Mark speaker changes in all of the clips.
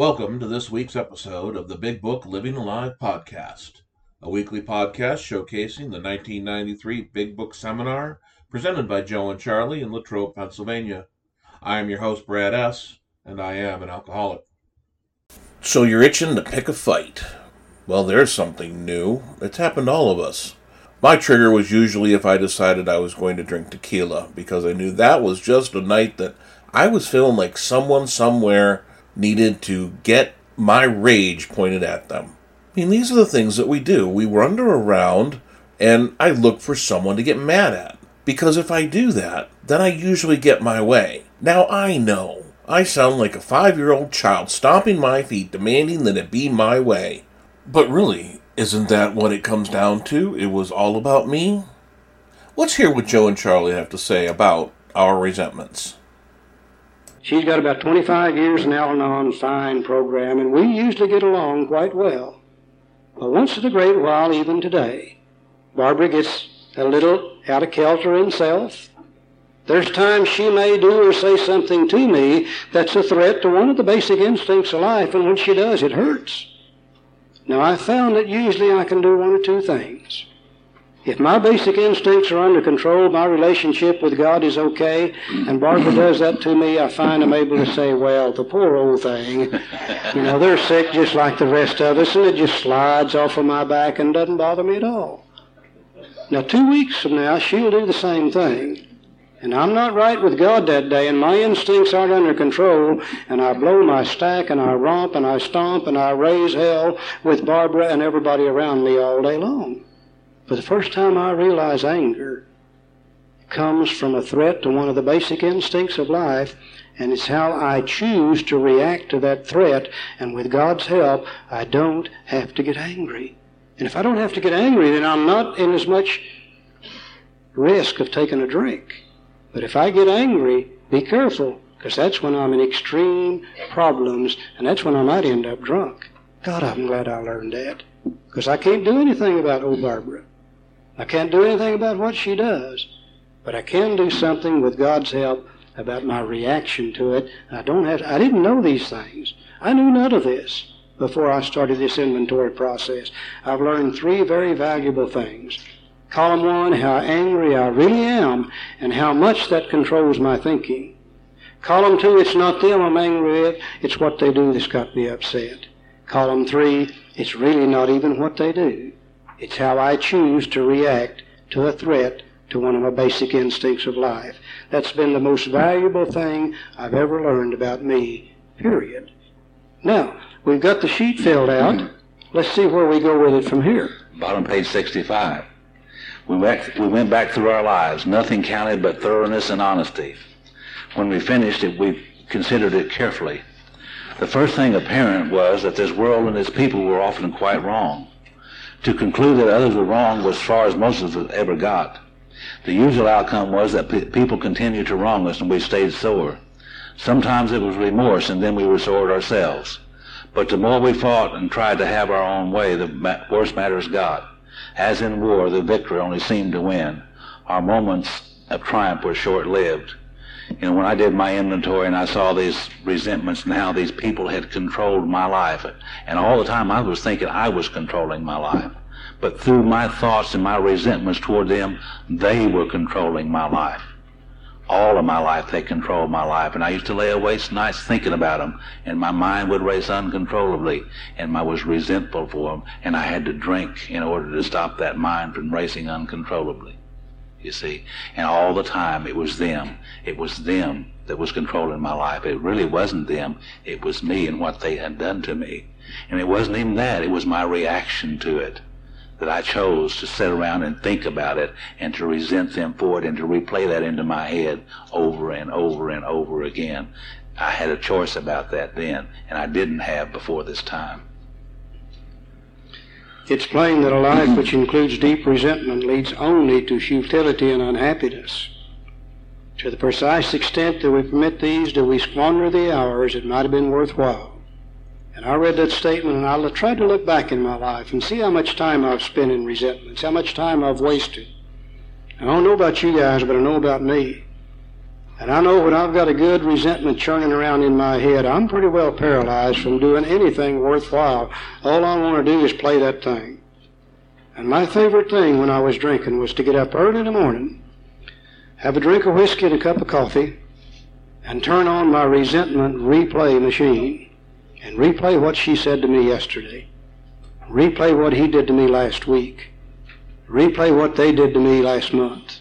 Speaker 1: Welcome to this week's episode of the Big Book Living Alive podcast, a weekly podcast showcasing the 1993 Big Book Seminar presented by Joe and Charlie in Latrobe, Pennsylvania. I am your host, Brad S., and I am an alcoholic. So you're itching to pick a fight. Well, there's something new. It's happened to all of us. My trigger was usually if I decided I was going to drink tequila, because I knew that was just a night that I was feeling like someone somewhere needed to get my rage pointed at them. I mean, these are the things that we do. We wander around and I look for someone to get mad at. Because if I do that, then I usually get my way. Now I know I sound like a five year old child stomping my feet demanding that it be my way. But really, isn't that what it comes down to? It was all about me? Let's hear what Joe and Charlie have to say about our resentments.
Speaker 2: She's got about 25 years in Al Anon fine program, and we usually get along quite well. But once in a great while, even today, Barbara gets a little out of kilter in self. There's times she may do or say something to me that's a threat to one of the basic instincts of life, and when she does, it hurts. Now, I found that usually I can do one or two things. If my basic instincts are under control, my relationship with God is okay, and Barbara does that to me, I find I'm able to say, well, the poor old thing, you know, they're sick just like the rest of us, and it just slides off of my back and doesn't bother me at all. Now, two weeks from now, she'll do the same thing. And I'm not right with God that day, and my instincts aren't under control, and I blow my stack, and I romp, and I stomp, and I raise hell with Barbara and everybody around me all day long. For the first time, I realize anger comes from a threat to one of the basic instincts of life, and it's how I choose to react to that threat. And with God's help, I don't have to get angry. And if I don't have to get angry, then I'm not in as much risk of taking a drink. But if I get angry, be careful, because that's when I'm in extreme problems, and that's when I might end up drunk. God, I'm glad I learned that, because I can't do anything about old Barbara. I can't do anything about what she does, but I can do something with God's help about my reaction to it. I don't have. I didn't know these things. I knew none of this before I started this inventory process. I've learned three very valuable things. Column one, how angry I really am and how much that controls my thinking. Column two, it's not them I'm angry with, it's what they do that's got me upset. Column three, it's really not even what they do. It's how I choose to react to a threat to one of my basic instincts of life. That's been the most valuable thing I've ever learned about me, period. Now, we've got the sheet filled out. Let's see where we go with it from here.
Speaker 3: Bottom page 65. We went, we went back through our lives. Nothing counted but thoroughness and honesty. When we finished it, we considered it carefully. The first thing apparent was that this world and its people were often quite wrong. To conclude that others were wrong was as far as most of us ever got. The usual outcome was that pe- people continued to wrong us and we stayed sore. Sometimes it was remorse and then we restored ourselves. But the more we fought and tried to have our own way, the ma- worse matters got. As in war, the victory only seemed to win. Our moments of triumph were short-lived. You know, when I did my inventory and I saw these resentments and how these people had controlled my life, and all the time I was thinking I was controlling my life. But through my thoughts and my resentments toward them, they were controlling my life. All of my life, they controlled my life. And I used to lay awake nights thinking about them, and my mind would race uncontrollably, and I was resentful for them, and I had to drink in order to stop that mind from racing uncontrollably you see. And all the time it was them. It was them that was controlling my life. It really wasn't them. It was me and what they had done to me. And it wasn't even that. It was my reaction to it that I chose to sit around and think about it and to resent them for it and to replay that into my head over and over and over again. I had a choice about that then, and I didn't have before this time.
Speaker 2: It's plain that a life which includes deep resentment leads only to futility and unhappiness. To the precise extent that we permit these, do we squander the hours it might have been worthwhile. And I read that statement and I tried to look back in my life and see how much time I've spent in resentments, how much time I've wasted. I don't know about you guys, but I know about me. And I know when I've got a good resentment churning around in my head, I'm pretty well paralyzed from doing anything worthwhile. All I want to do is play that thing. And my favorite thing when I was drinking was to get up early in the morning, have a drink of whiskey and a cup of coffee, and turn on my resentment replay machine and replay what she said to me yesterday. Replay what he did to me last week. Replay what they did to me last month.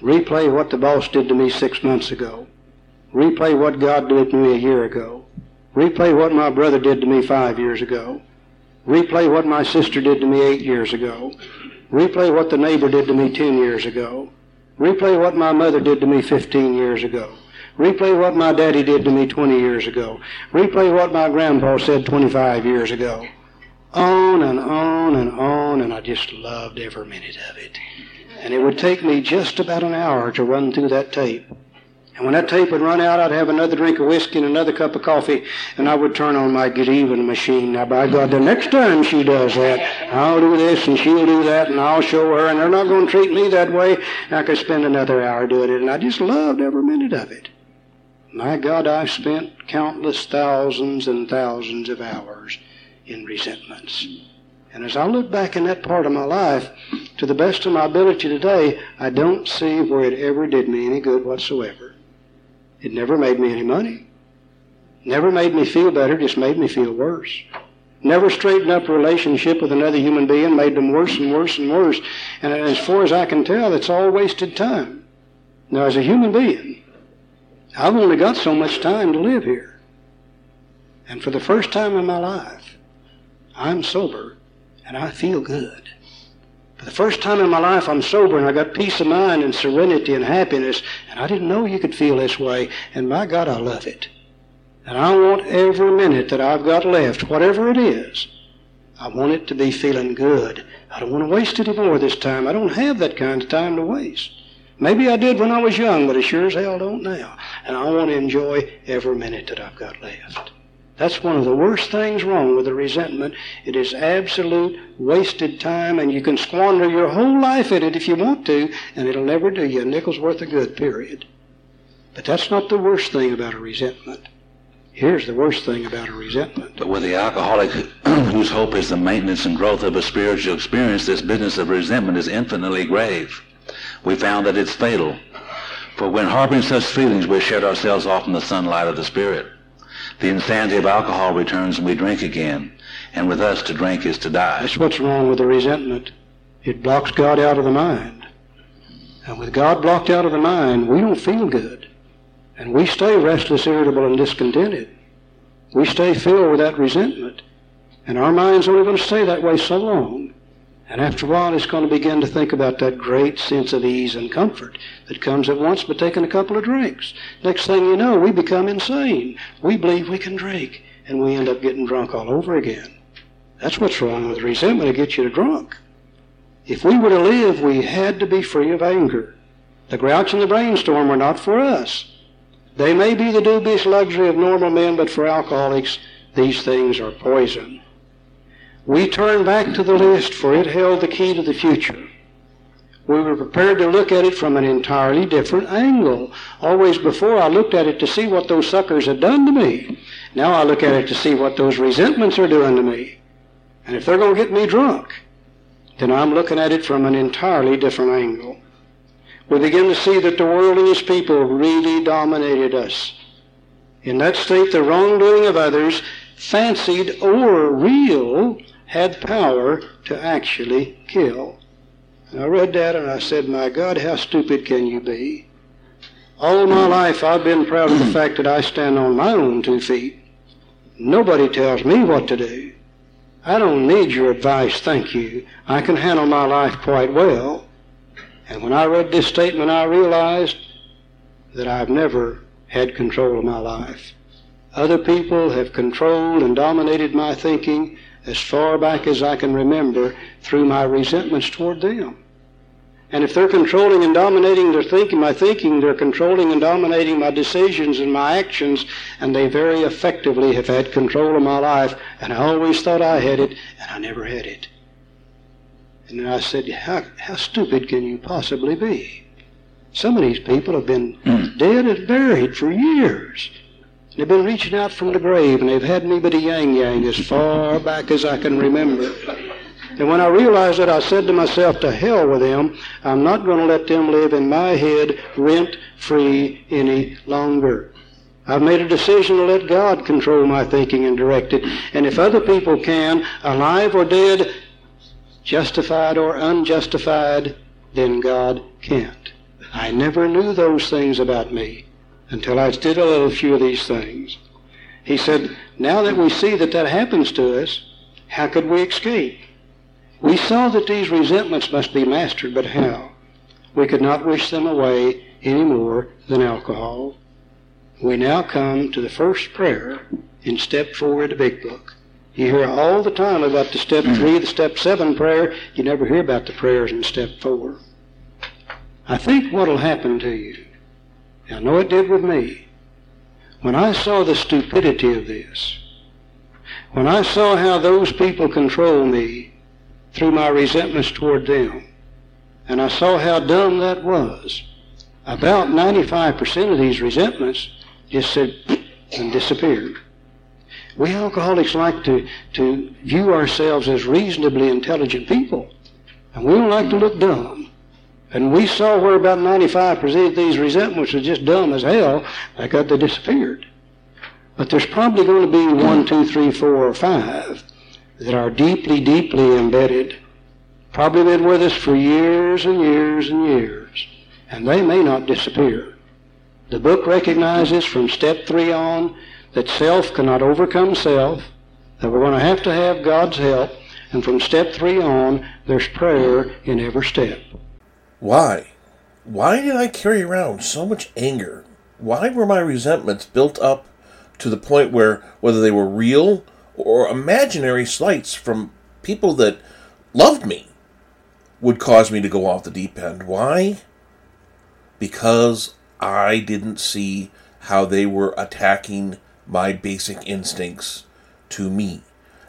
Speaker 2: Replay what the boss did to me six months ago. Replay what God did to me a year ago. Replay what my brother did to me five years ago. Replay what my sister did to me eight years ago. Replay what the neighbor did to me ten years ago. Replay what my mother did to me fifteen years ago. Replay what my daddy did to me 20 years ago. Replay what my grandpa said 25 years ago. On and on and on, and I just loved every minute of it. And it would take me just about an hour to run through that tape. And when that tape would run out, I'd have another drink of whiskey and another cup of coffee, and I would turn on my get even machine. Now, by God, the next time she does that, I'll do this and she'll do that, and I'll show her, and they're not going to treat me that way. I could spend another hour doing it, and I just loved every minute of it. My God, I've spent countless thousands and thousands of hours in resentments. And as I look back in that part of my life, to the best of my ability today, I don't see where it ever did me any good whatsoever. It never made me any money. Never made me feel better, just made me feel worse. Never straightened up a relationship with another human being, made them worse and worse and worse. And as far as I can tell, it's all wasted time. Now, as a human being, I've only got so much time to live here. And for the first time in my life, I'm sober and I feel good. For the first time in my life, I'm sober and I got peace of mind and serenity and happiness. And I didn't know you could feel this way. And my God, I love it. And I want every minute that I've got left, whatever it is, I want it to be feeling good. I don't want to waste any more this time. I don't have that kind of time to waste. Maybe I did when I was young, but I sure as hell don't now. And I want to enjoy every minute that I've got left. That's one of the worst things wrong with a resentment. It is absolute wasted time, and you can squander your whole life in it if you want to, and it'll never do you a nickel's worth of good, period. But that's not the worst thing about a resentment. Here's the worst thing about a resentment.
Speaker 3: But with the alcoholic whose hope is the maintenance and growth of a spiritual experience, this business of resentment is infinitely grave we found that it's fatal. For when harboring such feelings, we shut ourselves off from the sunlight of the Spirit. The insanity of alcohol returns and we drink again. And with us, to drink is to die.
Speaker 2: That's what's wrong with the resentment. It blocks God out of the mind. And with God blocked out of the mind, we don't feel good. And we stay restless, irritable, and discontented. We stay filled with that resentment. And our mind's only going to stay that way so long and after a while, it's going to begin to think about that great sense of ease and comfort that comes at once by taking a couple of drinks. Next thing you know, we become insane. We believe we can drink, and we end up getting drunk all over again. That's what's wrong with resentment. It gets you to drunk. If we were to live, we had to be free of anger. The grouch and the brainstorm are not for us. They may be the dubious luxury of normal men, but for alcoholics, these things are poison. We turned back to the list, for it held the key to the future. We were prepared to look at it from an entirely different angle. Always before I looked at it to see what those suckers had done to me. Now I look at it to see what those resentments are doing to me. And if they're going to get me drunk, then I'm looking at it from an entirely different angle. We begin to see that the world and its people really dominated us. In that state, the wrongdoing of others, fancied or real, had power to actually kill. And I read that and I said, My God, how stupid can you be? All my life I've been proud of the fact that I stand on my own two feet. Nobody tells me what to do. I don't need your advice, thank you. I can handle my life quite well. And when I read this statement, I realized that I've never had control of my life. Other people have controlled and dominated my thinking as far back as I can remember through my resentments toward them. And if they're controlling and dominating their thinking, my thinking, they're controlling and dominating my decisions and my actions, and they very effectively have had control of my life. And I always thought I had it, and I never had it. And then I said, how, how stupid can you possibly be? Some of these people have been hmm. dead and buried for years. They've been reaching out from the grave, and they've had me but a yang yang as far back as I can remember. And when I realized that, I said to myself, to hell with them. I'm not going to let them live in my head rent free any longer. I've made a decision to let God control my thinking and direct it. And if other people can, alive or dead, justified or unjustified, then God can't. I never knew those things about me until I did a little few of these things. He said, now that we see that that happens to us, how could we escape? We saw that these resentments must be mastered, but how? We could not wish them away any more than alcohol. We now come to the first prayer in step four of the big book. You hear all the time about the step three, the step seven prayer. You never hear about the prayers in step four. I think what'll happen to you I know it did with me. When I saw the stupidity of this, when I saw how those people control me through my resentments toward them, and I saw how dumb that was, about 95% of these resentments just said and disappeared. We alcoholics like to, to view ourselves as reasonably intelligent people, and we don't like to look dumb. And we saw where about 95% of these resentments are just dumb as hell, like that they disappeared. But there's probably going to be one, two, three, four, or five that are deeply, deeply embedded. Probably been with us for years and years and years. And they may not disappear. The book recognizes from step three on that self cannot overcome self, that we're going to have to have God's help, and from step three on, there's prayer in every step.
Speaker 1: Why? Why did I carry around so much anger? Why were my resentments built up to the point where, whether they were real or imaginary slights from people that loved me, would cause me to go off the deep end? Why? Because I didn't see how they were attacking my basic instincts to me.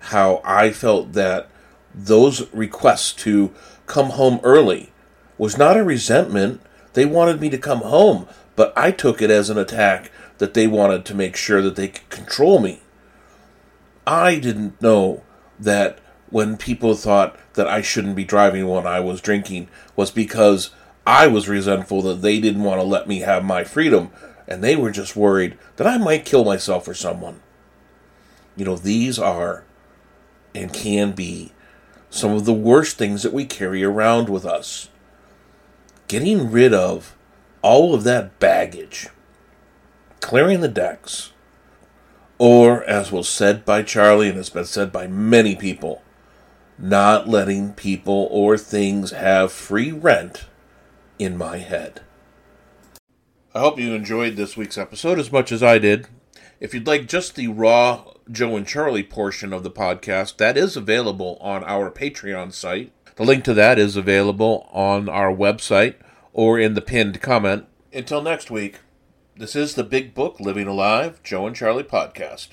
Speaker 1: How I felt that those requests to come home early was not a resentment. They wanted me to come home, but I took it as an attack that they wanted to make sure that they could control me. I didn't know that when people thought that I shouldn't be driving when I was drinking was because I was resentful that they didn't want to let me have my freedom and they were just worried that I might kill myself or someone. You know, these are and can be some of the worst things that we carry around with us getting rid of all of that baggage, clearing the decks, or, as was said by Charlie and has been said by many people, not letting people or things have free rent in my head. I hope you enjoyed this week's episode as much as I did. If you'd like just the raw Joe and Charlie portion of the podcast, that is available on our Patreon site. The link to that is available on our website or in the pinned comment. Until next week, this is the Big Book Living Alive Joe and Charlie podcast.